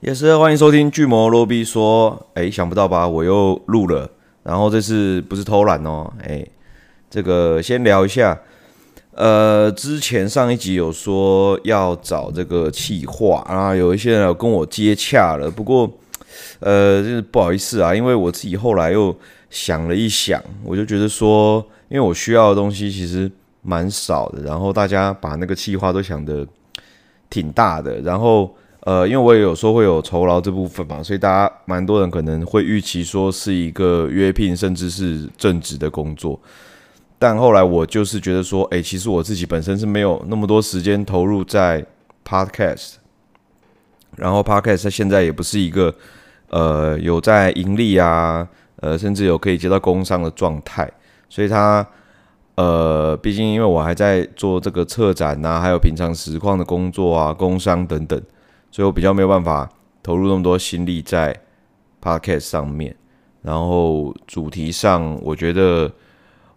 也是欢迎收听巨魔罗比说，哎，想不到吧？我又录了，然后这次不是偷懒哦，哎，这个先聊一下，呃，之前上一集有说要找这个企划啊，有一些人有跟我接洽了，不过，呃，就是不好意思啊，因为我自己后来又想了一想，我就觉得说，因为我需要的东西其实蛮少的，然后大家把那个企划都想得挺大的，然后。呃，因为我也有说会有酬劳这部分嘛，所以大家蛮多人可能会预期说是一个约聘，甚至是正职的工作。但后来我就是觉得说，哎，其实我自己本身是没有那么多时间投入在 podcast，然后 podcast 它现在也不是一个呃有在盈利啊，呃，甚至有可以接到工商的状态，所以它呃，毕竟因为我还在做这个策展呐，还有平常实况的工作啊，工商等等。所以我比较没有办法投入那么多心力在 podcast 上面，然后主题上，我觉得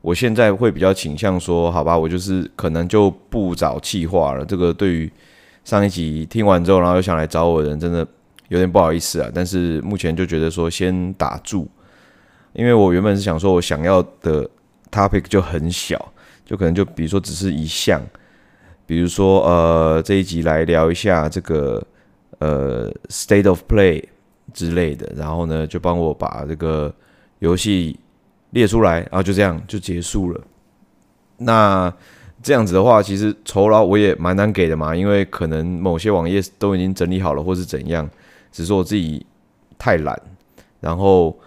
我现在会比较倾向说，好吧，我就是可能就不找企划了。这个对于上一集听完之后，然后又想来找我的人，真的有点不好意思啊。但是目前就觉得说先打住，因为我原本是想说我想要的 topic 就很小，就可能就比如说只是一项，比如说呃这一集来聊一下这个。呃，State of Play 之类的，然后呢，就帮我把这个游戏列出来，然后就这样就结束了。那这样子的话，其实酬劳我也蛮难给的嘛，因为可能某些网页都已经整理好了，或是怎样，只是我自己太懒，然后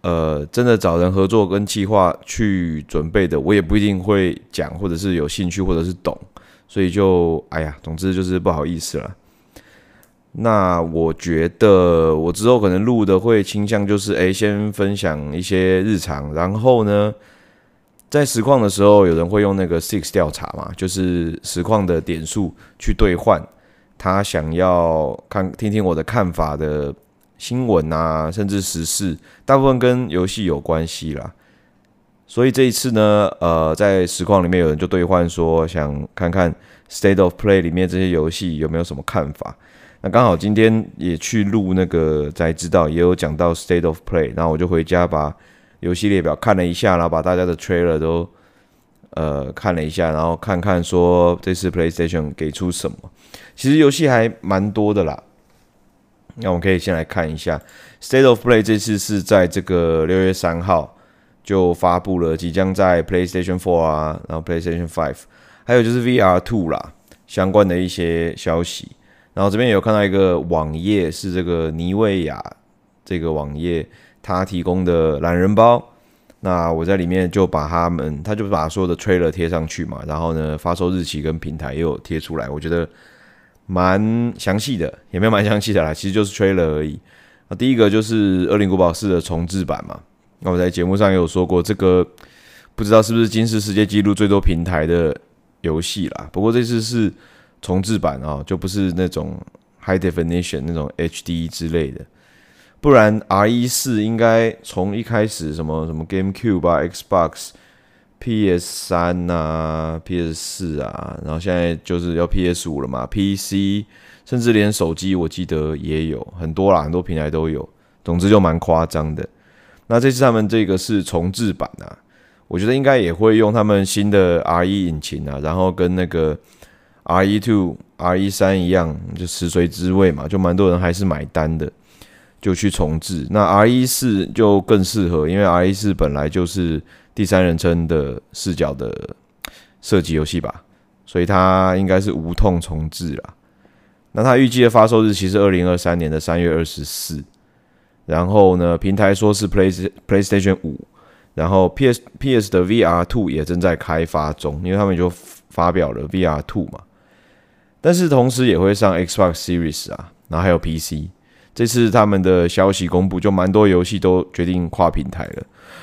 呃，真的找人合作跟计划去准备的，我也不一定会讲，或者是有兴趣，或者是懂，所以就哎呀，总之就是不好意思了。那我觉得我之后可能录的会倾向就是，诶，先分享一些日常，然后呢，在实况的时候，有人会用那个 Six 调查嘛，就是实况的点数去兑换他想要看听听我的看法的新闻啊，甚至时事，大部分跟游戏有关系啦。所以这一次呢，呃，在实况里面有人就兑换说，想看看 State of Play 里面这些游戏有没有什么看法。那刚好今天也去录那个才知道，也有讲到 State of Play，然后我就回家把游戏列表看了一下，然后把大家的 trailer 都呃看了一下，然后看看说这次 PlayStation 给出什么。其实游戏还蛮多的啦，那我们可以先来看一下 State of Play，这次是在这个六月三号就发布了，即将在 PlayStation 4啊，然后 PlayStation 5，还有就是 VR Two 啦相关的一些消息。然后这边有看到一个网页，是这个妮维雅这个网页，它提供的懒人包。那我在里面就把他们，他就把所有的 trailer 贴上去嘛。然后呢，发售日期跟平台也有贴出来，我觉得蛮详细的，也没有蛮详细的啦，其实就是 trailer 而已。那第一个就是《恶灵古堡四》的重制版嘛。那我在节目上也有说过，这个不知道是不是金世世界纪录最多平台的游戏啦。不过这次是。重制版啊、哦，就不是那种 high definition 那种 HD 之类的，不然 RE4 应该从一开始什么什么 GameCube 啊、Xbox、PS3 啊、PS4 啊，然后现在就是要 PS5 了嘛，PC 甚至连手机我记得也有很多啦，很多平台都有，总之就蛮夸张的。那这次他们这个是重制版啊，我觉得应该也会用他们新的 RE 引擎啊，然后跟那个。RE2、RE3 一样，就食髓知味嘛，就蛮多人还是买单的，就去重置。那 RE4 就更适合，因为 RE4 本来就是第三人称的视角的射击游戏吧，所以它应该是无痛重置啦。那它预计的发售日期是二零二三年的三月二十四，然后呢，平台说是 Play PlayStation 5，然后 PS PS 的 V R two 也正在开发中，因为他们就发表了 V R two 嘛。但是同时也会上 Xbox Series 啊，然后还有 PC。这次他们的消息公布，就蛮多游戏都决定跨平台了。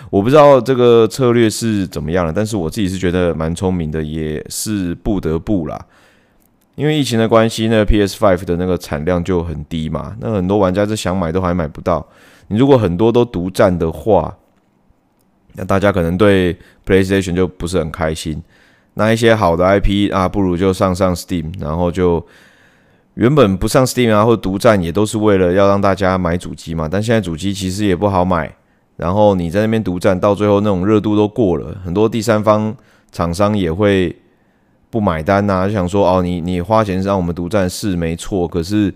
我不知道这个策略是怎么样了，但是我自己是觉得蛮聪明的，也是不得不啦。因为疫情的关系，那 PS5 的那个产量就很低嘛，那很多玩家是想买都还买不到。你如果很多都独占的话，那大家可能对 PlayStation 就不是很开心。那一些好的 IP 啊，不如就上上 Steam，然后就原本不上 Steam 啊，或独占也都是为了要让大家买主机嘛。但现在主机其实也不好买，然后你在那边独占，到最后那种热度都过了，很多第三方厂商也会不买单呐、就想说哦，你你花钱让我们独占是没错，可是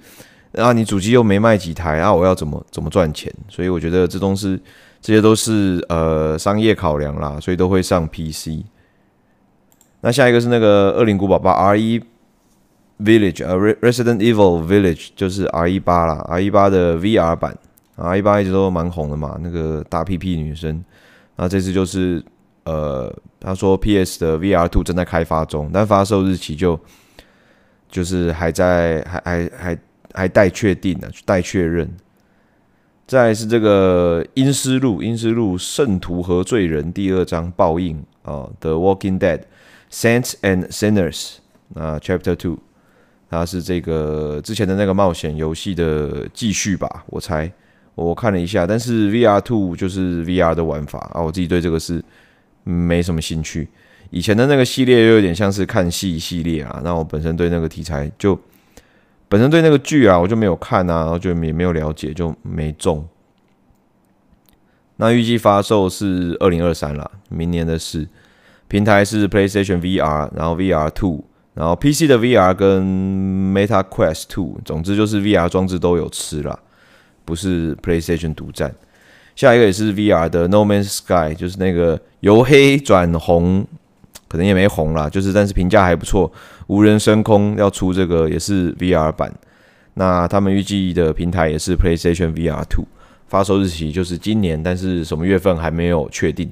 啊，你主机又没卖几台啊，我要怎么怎么赚钱？所以我觉得这都是这些都是呃商业考量啦，所以都会上 PC。那下一个是那个《恶灵古堡八》RE Village，呃，Resident Evil Village 就是 RE 八啦，RE 八的 VR 版，RE 八一直都蛮红的嘛，那个大屁屁女生，那这次就是。呃，他说 PS 的 VR Two 正在开发中，但发售日期就就是还在还还还还待确定呢，待确认。再是这个《阴尸路》，《阴尸路：圣徒和罪人》第二章报应啊，《The Walking Dead: Saints and Sinners》啊，Chapter Two，它是这个之前的那个冒险游戏的继续吧？我猜，我看了一下，但是 VR Two 就是 VR 的玩法啊，我自己对这个是。没什么兴趣，以前的那个系列又有点像是看戏系列啊。那我本身对那个题材就本身对那个剧啊，我就没有看啊，然后就也没有了解，就没中。那预计发售是二零二三啦，明年的事。平台是 PlayStation VR，然后 VR Two，然后 PC 的 VR 跟 Meta Quest Two，总之就是 VR 装置都有吃啦，不是 PlayStation 独占。下一个也是 VR 的 No Man's Sky，就是那个由黑转红，可能也没红啦，就是但是评价还不错。无人升空要出这个也是 VR 版，那他们预计的平台也是 PlayStation VR Two，发售日期就是今年，但是什么月份还没有确定。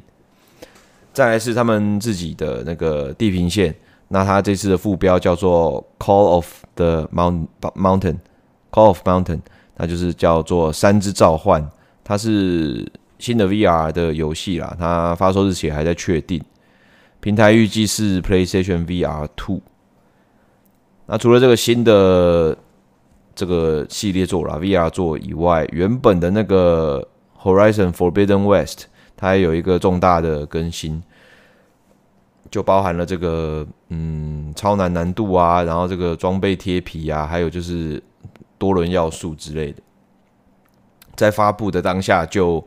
再来是他们自己的那个地平线，那他这次的副标叫做 Call of the Mountain，Call of Mountain，那就是叫做山之召唤。它是新的 VR 的游戏啦，它发售日期还在确定，平台预计是 PlayStation VR Two。那除了这个新的这个系列作啦，VR 作以外，原本的那个 Horizon Forbidden West 它有一个重大的更新，就包含了这个嗯超难难度啊，然后这个装备贴皮啊，还有就是多轮要素之类的。在发布的当下就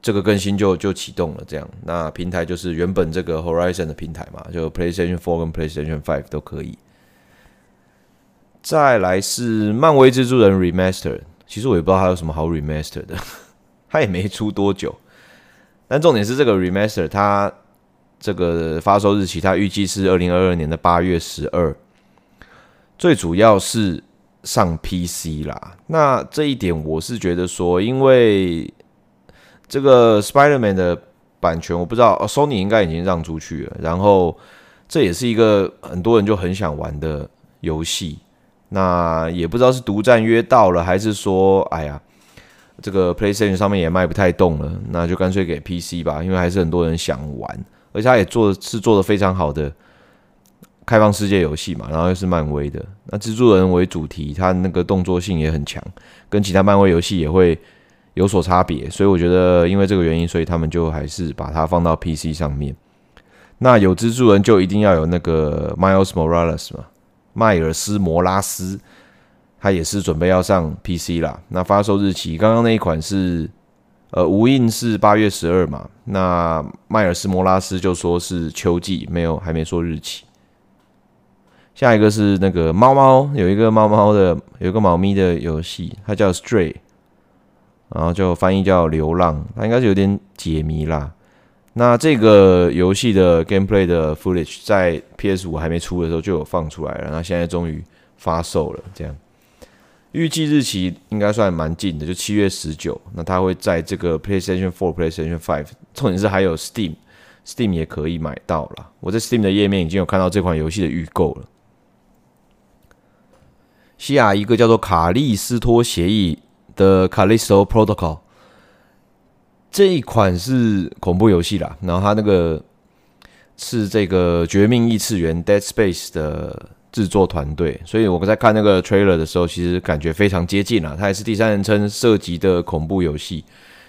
这个更新就就启动了，这样那平台就是原本这个 Horizon 的平台嘛，就 PlayStation Four 跟 PlayStation Five 都可以。再来是漫威蜘蛛人 Remaster，其实我也不知道它有什么好 Remaster 的，它也没出多久。但重点是这个 Remaster，它这个发售日期它预计是二零二二年的八月十二，最主要是。上 PC 啦，那这一点我是觉得说，因为这个 Spider-Man 的版权我不知道，Sony 应该已经让出去了，然后这也是一个很多人就很想玩的游戏，那也不知道是独占约到了，还是说，哎呀，这个 PlayStation 上面也卖不太动了，那就干脆给 PC 吧，因为还是很多人想玩，而且他也做是做的非常好的。开放世界游戏嘛，然后又是漫威的，那蜘蛛人为主题，它那个动作性也很强，跟其他漫威游戏也会有所差别，所以我觉得因为这个原因，所以他们就还是把它放到 PC 上面。那有蜘蛛人就一定要有那个 Miles Morales 嘛，迈尔斯·摩拉斯，他也是准备要上 PC 啦。那发售日期刚刚那一款是呃无印是八月十二嘛，那迈尔斯·摩拉斯就说是秋季，没有还没说日期。下一个是那个猫猫，有一个猫猫的，有一个猫咪的游戏，它叫 Stray，然后就翻译叫流浪，它应该是有点解谜啦。那这个游戏的 gameplay 的 footage 在 PS 五还没出的时候就有放出来了，那现在终于发售了，这样预计日期应该算蛮近的，就七月十九。那它会在这个 PlayStation Four、PlayStation Five，重点是还有 Steam，Steam 也可以买到了。我在 Steam 的页面已经有看到这款游戏的预购了。下一个叫做《卡利斯托协议》的《Callisto Protocol》，这一款是恐怖游戏啦。然后它那个是这个《绝命异次元》（Dead Space） 的制作团队，所以我在看那个 trailer 的时候，其实感觉非常接近啦。它也是第三人称涉及的恐怖游戏。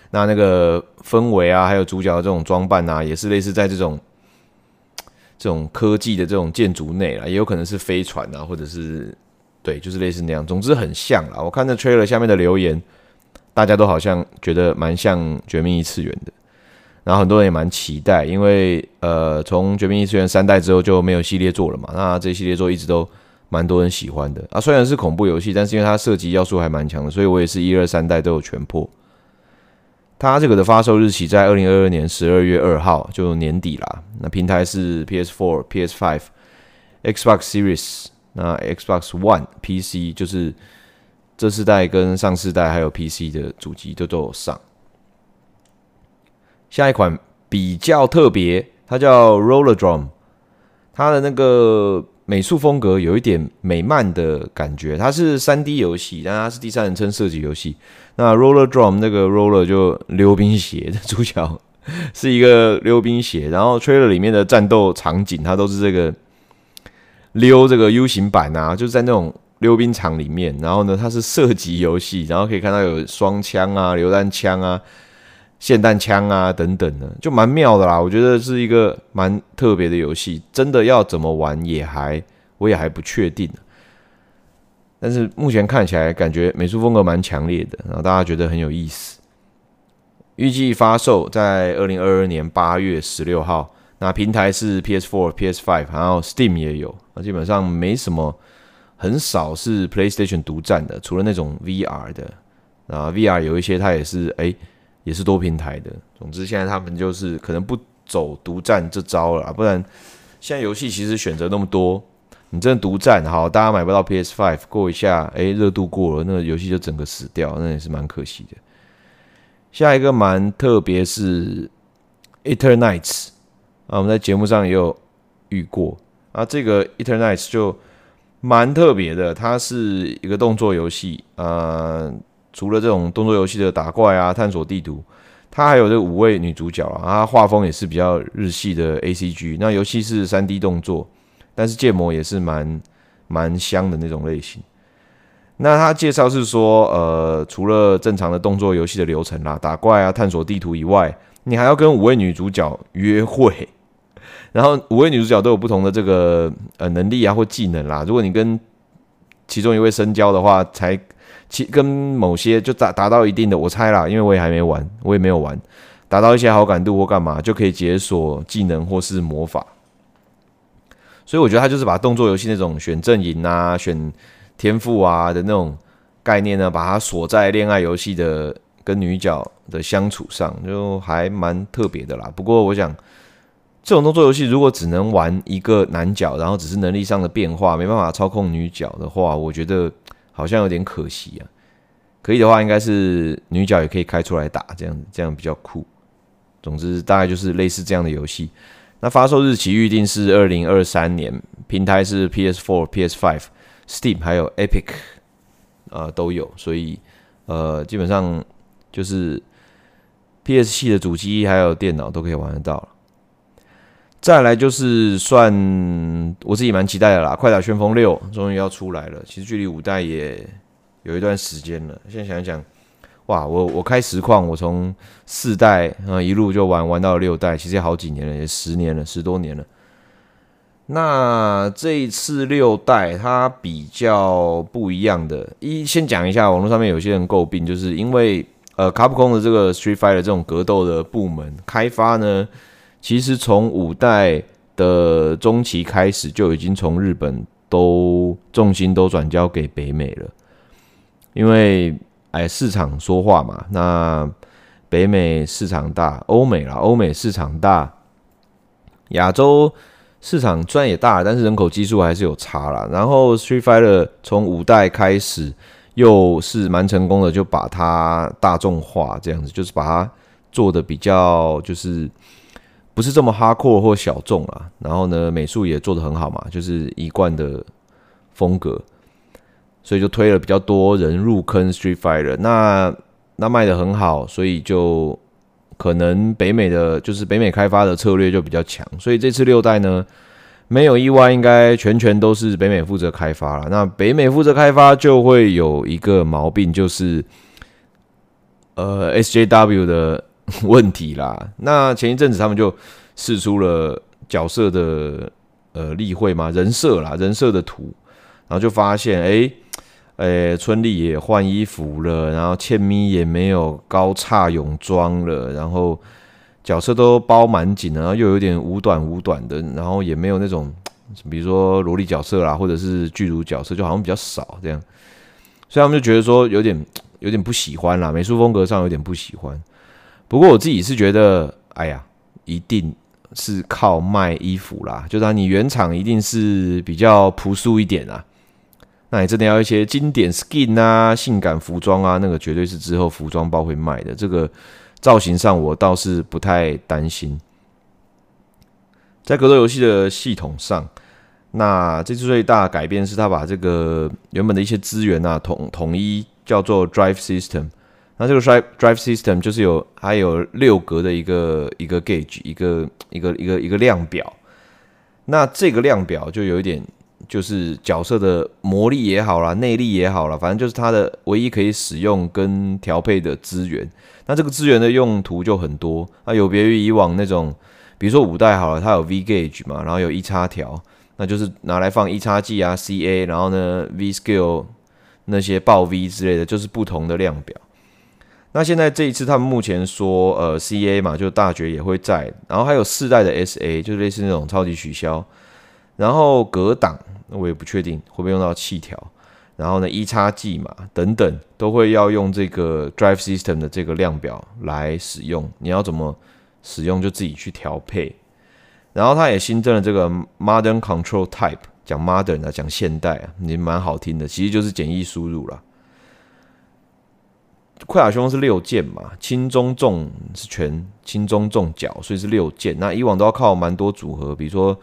那那个氛围啊，还有主角的这种装扮啊，也是类似在这种 这种科技的这种建筑内啦，也有可能是飞船啊，或者是。对，就是类似那样。总之很像啦。我看那 trailer 下面的留言，大家都好像觉得蛮像《绝命异次元》的。然后很多人也蛮期待，因为呃，从《绝命异次元》三代之后就没有系列作了嘛。那这系列作一直都蛮多人喜欢的啊。虽然是恐怖游戏，但是因为它涉及要素还蛮强的，所以我也是一二三代都有全破。它这个的发售日期在二零二二年十二月二号，就年底啦。那平台是 PS4、PS5、Xbox Series，那 Xbox One、PC 就是这四代跟上四代还有 PC 的主机都都有上。下一款比较特别，它叫 Roller Drum，它的那个美术风格有一点美漫的感觉。它是三 D 游戏，但它是第三人称射击游戏。那 Roller Drum 那个 Roller 就 溜冰鞋的主角是一个溜冰鞋，然后 Trailer 里面的战斗场景，它都是这个溜这个 U 型板啊，就是在那种溜冰场里面。然后呢，它是射击游戏，然后可以看到有双枪啊、榴弹枪啊。霰弹枪啊，等等的，就蛮妙的啦。我觉得是一个蛮特别的游戏，真的要怎么玩也还，我也还不确定。但是目前看起来，感觉美术风格蛮强烈的，然后大家觉得很有意思。预计发售在二零二二年八月十六号，那平台是 PS4、PS5，然后 Steam 也有。那基本上没什么，很少是 PlayStation 独占的，除了那种 VR 的。啊，VR 有一些它也是哎。也是多平台的。总之，现在他们就是可能不走独占这招了，不然现在游戏其实选择那么多，你真的独占好，大家买不到 PS Five 过一下，哎，热度过了，那个游戏就整个死掉，那也是蛮可惜的。下一个蛮特别是 Eternights 啊，我们在节目上也有遇过啊，这个 Eternights 就蛮特别的，它是一个动作游戏，呃。除了这种动作游戏的打怪啊、探索地图，它还有这五位女主角啊，它画风也是比较日系的 ACG。那游戏是 3D 动作，但是建模也是蛮蛮香的那种类型。那它介绍是说，呃，除了正常的动作游戏的流程啦、打怪啊、探索地图以外，你还要跟五位女主角约会，然后五位女主角都有不同的这个呃能力啊或技能啦。如果你跟其中一位深交的话，才。其跟某些就达达到一定的，我猜啦，因为我也还没玩，我也没有玩，达到一些好感度或干嘛，就可以解锁技能或是魔法。所以我觉得他就是把动作游戏那种选阵营啊、选天赋啊的那种概念呢，把它锁在恋爱游戏的跟女角的相处上，就还蛮特别的啦。不过我想，这种动作游戏如果只能玩一个男角，然后只是能力上的变化，没办法操控女角的话，我觉得。好像有点可惜啊，可以的话，应该是女角也可以开出来打，这样这样比较酷。总之，大概就是类似这样的游戏。那发售日期预定是二零二三年，平台是 PS4、PS5、Steam 还有 Epic，呃都有，所以呃基本上就是 PS 系的主机还有电脑都可以玩得到了。再来就是算我自己蛮期待的啦，《快打旋风六》终于要出来了。其实距离五代也有一段时间了。现在想一想，哇，我我开实况，我从四代啊一路就玩玩到了六代，其实也好几年了，也十年了，十多年了。那这一次六代它比较不一样的，一先讲一下，网络上面有些人诟病，就是因为呃，卡普空的这个 Street Fighter 这种格斗的部门开发呢。其实从五代的中期开始，就已经从日本都重心都转交给北美了，因为哎市场说话嘛，那北美市场大，欧美啦，欧美市场大，亚洲市场虽然也大，但是人口基数还是有差啦。然后 Street Fighter 从五代开始又是蛮成功的，就把它大众化，这样子就是把它做的比较就是。不是这么 hardcore 或小众啊，然后呢，美术也做得很好嘛，就是一贯的风格，所以就推了比较多人入坑 Street Fighter，那那卖的很好，所以就可能北美的就是北美开发的策略就比较强，所以这次六代呢，没有意外，应该全权都是北美负责开发了。那北美负责开发就会有一个毛病，就是呃 SJW 的。问题啦，那前一阵子他们就试出了角色的呃例会嘛，人设啦，人设的图，然后就发现，哎，呃，春丽也换衣服了，然后茜咪也没有高叉泳装了，然后角色都包蛮紧的，然后又有点五短五短的，然后也没有那种，比如说萝莉角色啦，或者是巨乳角色，就好像比较少这样，所以他们就觉得说有点有点不喜欢啦，美术风格上有点不喜欢。不过我自己是觉得，哎呀，一定。是靠卖衣服啦，就让你原厂一定是比较朴素一点啊。那你真的要一些经典 skin 啊、性感服装啊，那个绝对是之后服装包会卖的。这个造型上我倒是不太担心。在格斗游戏的系统上，那这次最大的改变是他把这个原本的一些资源啊统统一叫做 Drive System。那这个 drive drive system 就是有还有六格的一个一个 gauge 一个一个一个一个量表，那这个量表就有一点就是角色的魔力也好啦，内力也好啦，反正就是它的唯一可以使用跟调配的资源。那这个资源的用途就很多，那有别于以往那种，比如说五代好了，它有 V gauge 嘛，然后有一叉条，那就是拿来放一叉 G 啊 CA，然后呢 V skill 那些爆 V 之类的，就是不同的量表。那现在这一次，他们目前说，呃，C A 嘛，就大绝也会在，然后还有四代的 S A，就类似那种超级取消，然后格挡，我也不确定会不会用到气条，然后呢，一叉技嘛，等等，都会要用这个 Drive System 的这个量表来使用，你要怎么使用就自己去调配。然后它也新增了这个 Modern Control Type，讲 Modern 啊，讲现代啊，也蛮好听的，其实就是简易输入啦。快打旋风是六键嘛，轻中重是全轻中重脚，所以是六键。那以往都要靠蛮多组合，比如说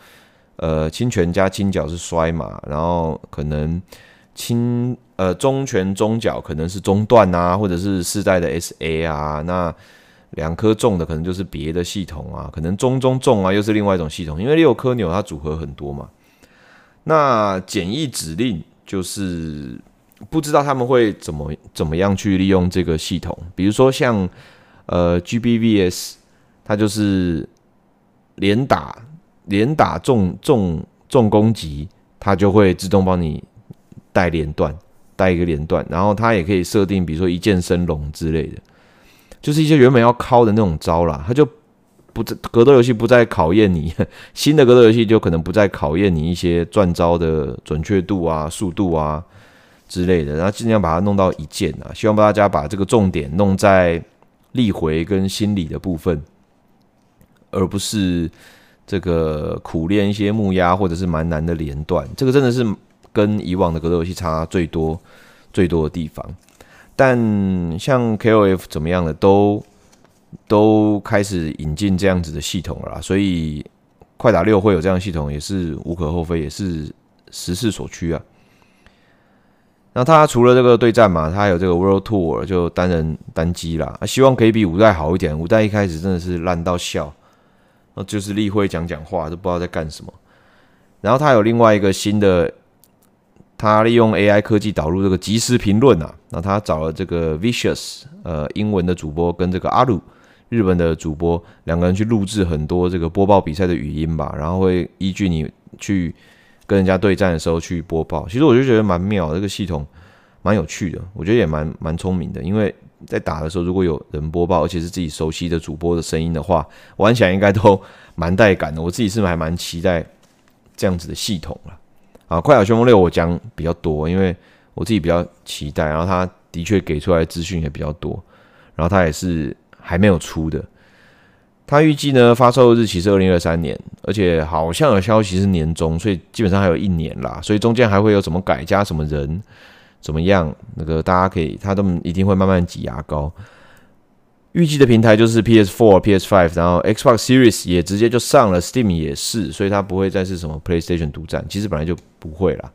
呃轻拳加轻脚是摔嘛，然后可能轻呃中拳中脚可能是中段啊，或者是四代的 SA 啊。那两颗重的可能就是别的系统啊，可能中中重啊又是另外一种系统，因为六颗钮它组合很多嘛。那简易指令就是。不知道他们会怎么怎么样去利用这个系统，比如说像呃 GBVS，它就是连打连打重重重攻击，它就会自动帮你带连段带一个连段，然后它也可以设定，比如说一键升龙之类的，就是一些原本要敲的那种招啦，它就不格斗游戏不再考验你，新的格斗游戏就可能不再考验你一些转招的准确度啊、速度啊。之类的，然后尽量把它弄到一键啊，希望大家把这个重点弄在力回跟心理的部分，而不是这个苦练一些木压或者是蛮难的连段。这个真的是跟以往的格斗游戏差最多最多的地方。但像 KOF 怎么样的，都都开始引进这样子的系统了，所以快打六会有这样的系统也是无可厚非，也是时势所趋啊。那他除了这个对战嘛，他还有这个 World Tour 就单人单机啦，希望可以比五代好一点。五代一开始真的是烂到笑，那就是例会讲讲话都不知道在干什么。然后他有另外一个新的，他利用 AI 科技导入这个即时评论啊。那他找了这个 Vicious 呃英文的主播跟这个阿鲁日本的主播两个人去录制很多这个播报比赛的语音吧，然后会依据你去。跟人家对战的时候去播报，其实我就觉得蛮妙，这个系统蛮有趣的，我觉得也蛮蛮聪明的。因为在打的时候，如果有人播报，而且是自己熟悉的主播的声音的话，玩起来应该都蛮带感的。我自己是还蛮期待这样子的系统了。啊，快打旋风六我讲比较多，因为我自己比较期待，然后他的确给出来资讯也比较多，然后他也是还没有出的。他预计呢，发售日期是二零二三年，而且好像有消息是年中，所以基本上还有一年啦。所以中间还会有什么改加什么人怎么样？那个大家可以，他都一定会慢慢挤牙膏。预计的平台就是 PS4、PS5，然后 Xbox Series 也直接就上了，Steam 也是，所以它不会再是什么 PlayStation 独占。其实本来就不会啦，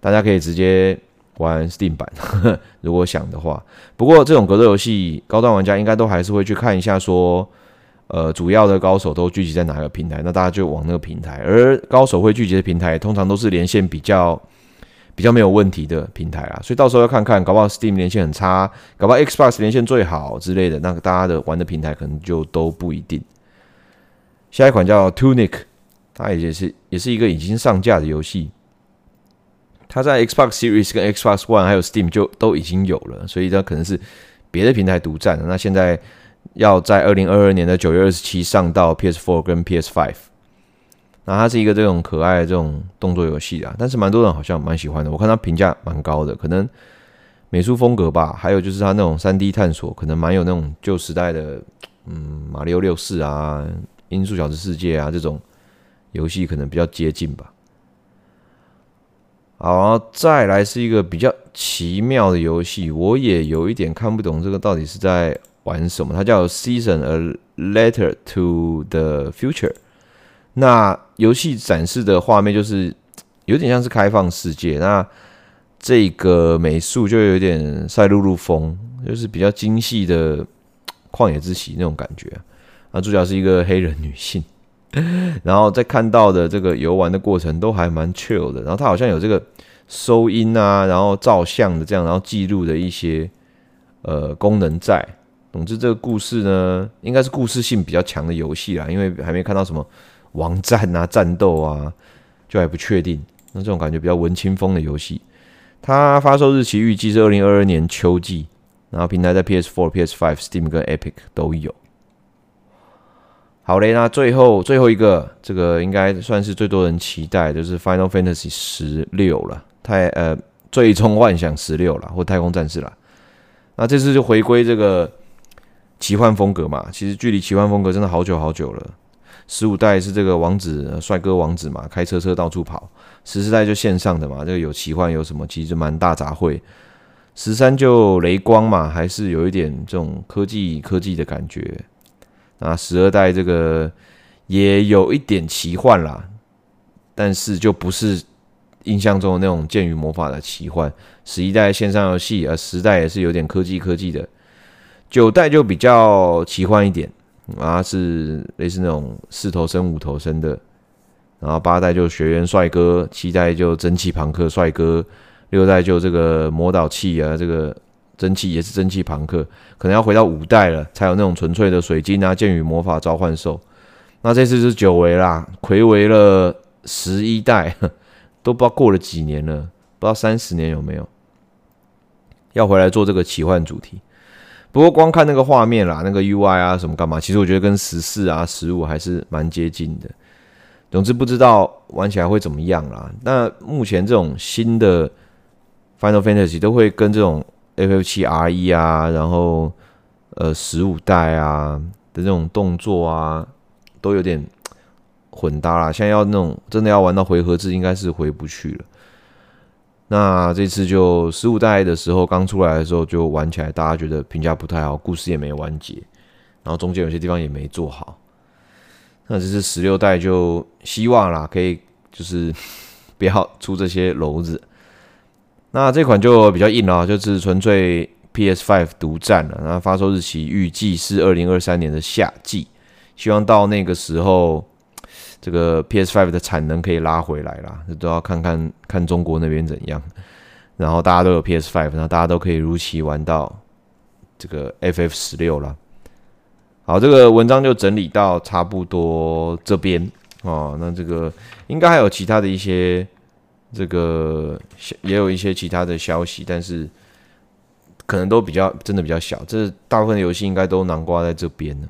大家可以直接玩 Steam 版，如果想的话。不过这种格斗游戏，高端玩家应该都还是会去看一下说。呃，主要的高手都聚集在哪个平台？那大家就往那个平台。而高手会聚集的平台，通常都是连线比较比较没有问题的平台啊。所以到时候要看看，搞不好 Steam 连线很差，搞不好 Xbox 连线最好之类的。那大家的玩的平台可能就都不一定。下一款叫 Tunic，它也是也是一个已经上架的游戏。它在 Xbox Series 跟 Xbox One 还有 Steam 就都已经有了，所以它可能是别的平台独占的。那现在要在二零二二年的九月二十七上到 PS4 跟 PS5。那它是一个这种可爱的这种动作游戏啊，但是蛮多人好像蛮喜欢的。我看它评价蛮高的，可能美术风格吧，还有就是它那种三 D 探索，可能蛮有那种旧时代的，嗯，马里奥六四啊、音速小子世界啊这种游戏可能比较接近吧。好，再来是一个比较奇妙的游戏，我也有一点看不懂这个到底是在玩什么。它叫《Season A Letter to the Future》。那游戏展示的画面就是有点像是开放世界，那这个美术就有点赛璐璐风，就是比较精细的旷野之息那种感觉。那主角是一个黑人女性，然后在看到的这个游玩的过程都还蛮 chill 的。然后它好像有这个收音啊，然后照相的这样，然后记录的一些呃功能在。总之，这个故事呢，应该是故事性比较强的游戏啦，因为还没看到什么。王战啊，战斗啊，就还不确定。那这种感觉比较文青风的游戏，它发售日期预计是二零二二年秋季，然后平台在 PS4、PS5、Steam 跟 Epic 都有。好嘞，那最后最后一个，这个应该算是最多人期待，就是 Final Fantasy 十六了，太呃，最终幻想十六了，或太空战士了。那这次就回归这个奇幻风格嘛，其实距离奇幻风格真的好久好久了。十五代是这个王子，帅哥王子嘛，开车车到处跑。十四代就线上的嘛，这个有奇幻有什么，其实蛮大杂烩。十三就雷光嘛，还是有一点这种科技科技的感觉。那十二代这个也有一点奇幻啦，但是就不是印象中的那种剑与魔法的奇幻。十一代线上游戏，而十代也是有点科技科技的。九代就比较奇幻一点。啊，是类似那种四头身、五头身的，然后八代就学园帅哥，七代就蒸汽朋克帅哥，六代就这个魔导器啊，这个蒸汽也是蒸汽朋克，可能要回到五代了，才有那种纯粹的水晶啊、剑与魔法召唤兽。那这次是久违啦，睽违了十一代，都不知道过了几年了，不知道三十年有没有，要回来做这个奇幻主题。不过光看那个画面啦，那个 UI 啊什么干嘛，其实我觉得跟十四啊、十五还是蛮接近的。总之不知道玩起来会怎么样啦。那目前这种新的 Final Fantasy 都会跟这种 FF7 RE 啊，然后呃十五代啊的这种动作啊，都有点混搭啦。现在要那种真的要玩到回合制，应该是回不去了。那这次就十五代的时候刚出来的时候就玩起来，大家觉得评价不太好，故事也没完结，然后中间有些地方也没做好。那这次十六代就希望啦，可以就是 不要出这些篓子。那这款就比较硬了，就是纯粹 PS5 独占了。那发售日期预计是二零二三年的夏季，希望到那个时候。这个 PS5 的产能可以拉回来啦，这都要看看看中国那边怎样。然后大家都有 PS5，然后大家都可以如期玩到这个 FF16 了。好，这个文章就整理到差不多这边哦。那这个应该还有其他的一些，这个也有一些其他的消息，但是可能都比较真的比较小。这大部分游戏应该都囊括在这边呢。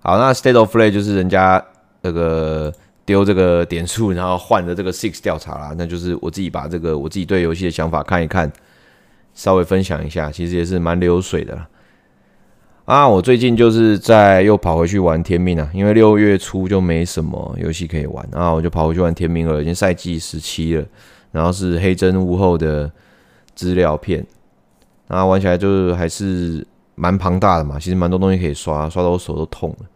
好，那 State of Play 就是人家。这个丢这个点数，然后换的这个 Six 调查啦，那就是我自己把这个我自己对游戏的想法看一看，稍微分享一下，其实也是蛮流水的啦。啊，我最近就是在又跑回去玩天命啊，因为六月初就没什么游戏可以玩啊，我就跑回去玩天命了，已经赛季十七了，然后是黑针屋后的资料片，然后玩起来就是还是蛮庞大的嘛，其实蛮多东西可以刷，刷到我手都痛了。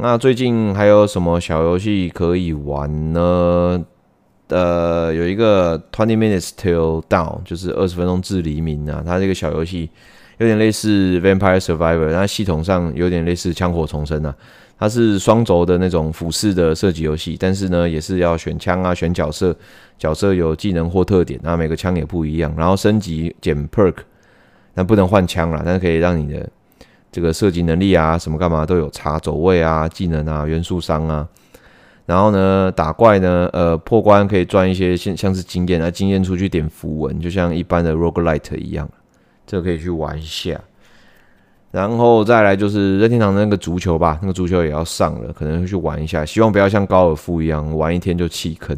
那最近还有什么小游戏可以玩呢？呃，有一个 Twenty Minutes Till Dawn，就是二十分钟至黎明啊。它这个小游戏有点类似 Vampire Survivor，它系统上有点类似枪火重生啊。它是双轴的那种俯视的射击游戏，但是呢，也是要选枪啊，选角色，角色有技能或特点，那每个枪也不一样，然后升级捡 Perk，但不能换枪啦，但是可以让你的。这个射击能力啊，什么干嘛都有差，走位啊，技能啊，元素伤啊，然后呢，打怪呢，呃，破关可以赚一些像像是经验啊，经验出去点符文，就像一般的 roguelite 一样，这个可以去玩一下。然后再来就是任天堂的那个足球吧，那个足球也要上了，可能会去玩一下，希望不要像高尔夫一样玩一天就弃坑，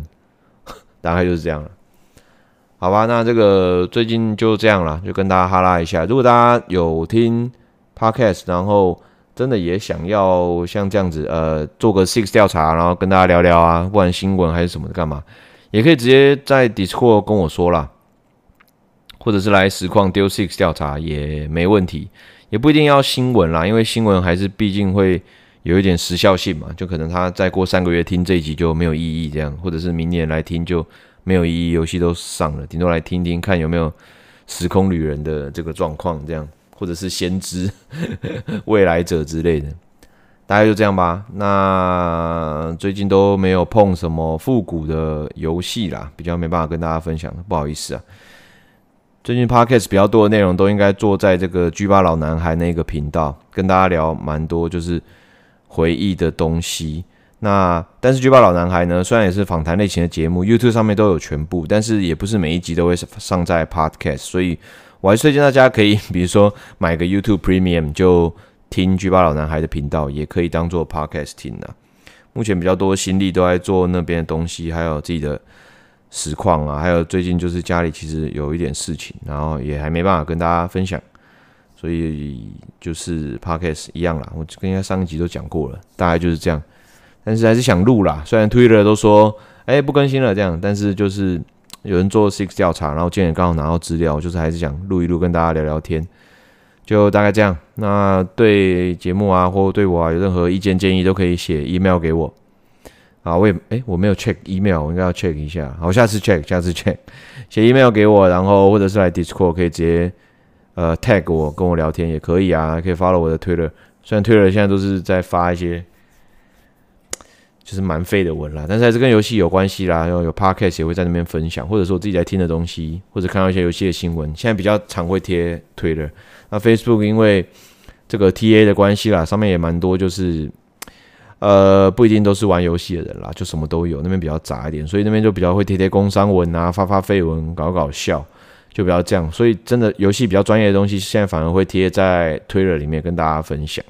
大概就是这样了。好吧，那这个最近就这样了，就跟大家哈拉一下。如果大家有听 podcast，然后真的也想要像这样子，呃，做个 six 调查，然后跟大家聊聊啊，不管新闻还是什么的，干嘛，也可以直接在 Discord 跟我说啦，或者是来实况丢 six 调查也没问题，也不一定要新闻啦，因为新闻还是毕竟会有一点时效性嘛，就可能他再过三个月听这一集就没有意义这样，或者是明年来听就没有意义，游戏都上了，顶多来听听看有没有时空旅人的这个状况这样。或者是先知、未来者之类的，大概就这样吧。那最近都没有碰什么复古的游戏啦，比较没办法跟大家分享，不好意思啊。最近 Podcast 比较多的内容都应该做在这个 G 八老男孩那个频道，跟大家聊蛮多就是回忆的东西。那但是 G 八老男孩呢，虽然也是访谈类型的节目，YouTube 上面都有全部，但是也不是每一集都会上在 Podcast，所以。我还推荐大家可以，比如说买个 YouTube Premium 就听 G 八老男孩的频道，也可以当做 Podcast 听的。目前比较多心力都在做那边的东西，还有自己的实况啊，还有最近就是家里其实有一点事情，然后也还没办法跟大家分享，所以就是 Podcast 一样啦。我跟人家上一集都讲过了，大概就是这样。但是还是想录啦，虽然 Twitter 都说哎、不更新了这样，但是就是。有人做 six 调查，然后今天刚好拿到资料，就是还是想录一录，跟大家聊聊天，就大概这样。那对节目啊，或对我啊，有任何意见建议，都可以写 email 给我。啊，我也哎、我没有 check email，我应该要 check 一下。好，下次 check，下次 check，写 email 给我，然后或者是来 Discord 可以直接呃 tag 我，跟我聊天也可以啊，可以 follow 我的 Twitter。虽然 Twitter 现在都是在发一些。就是蛮废的文啦，但是还是跟游戏有关系啦。然后有 podcast 也会在那边分享，或者说自己在听的东西，或者看到一些游戏的新闻。现在比较常会贴 Twitter，那 Facebook 因为这个 TA 的关系啦，上面也蛮多，就是呃不一定都是玩游戏的人啦，就什么都有，那边比较杂一点，所以那边就比较会贴贴工商文啊，发发废文，搞搞笑，就比较这样。所以真的游戏比较专业的东西，现在反而会贴在 Twitter 里面跟大家分享。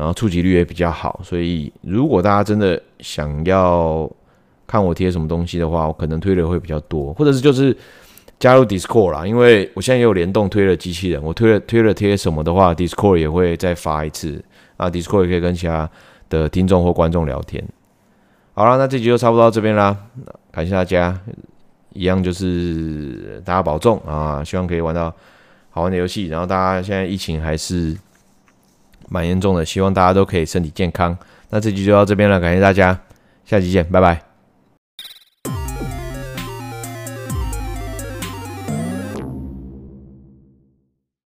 然后触及率也比较好，所以如果大家真的想要看我贴什么东西的话，我可能推的会比较多，或者是就是加入 Discord 啦，因为我现在也有联动推了机器人，我推了推了贴什么的话，Discord 也会再发一次啊，Discord 也可以跟其他的听众或观众聊天。好了，那这集就差不多到这边啦，感谢大家，一样就是大家保重啊，希望可以玩到好玩的游戏，然后大家现在疫情还是。蛮严重的，希望大家都可以身体健康。那这集就到这边了，感谢大家，下期见，拜拜。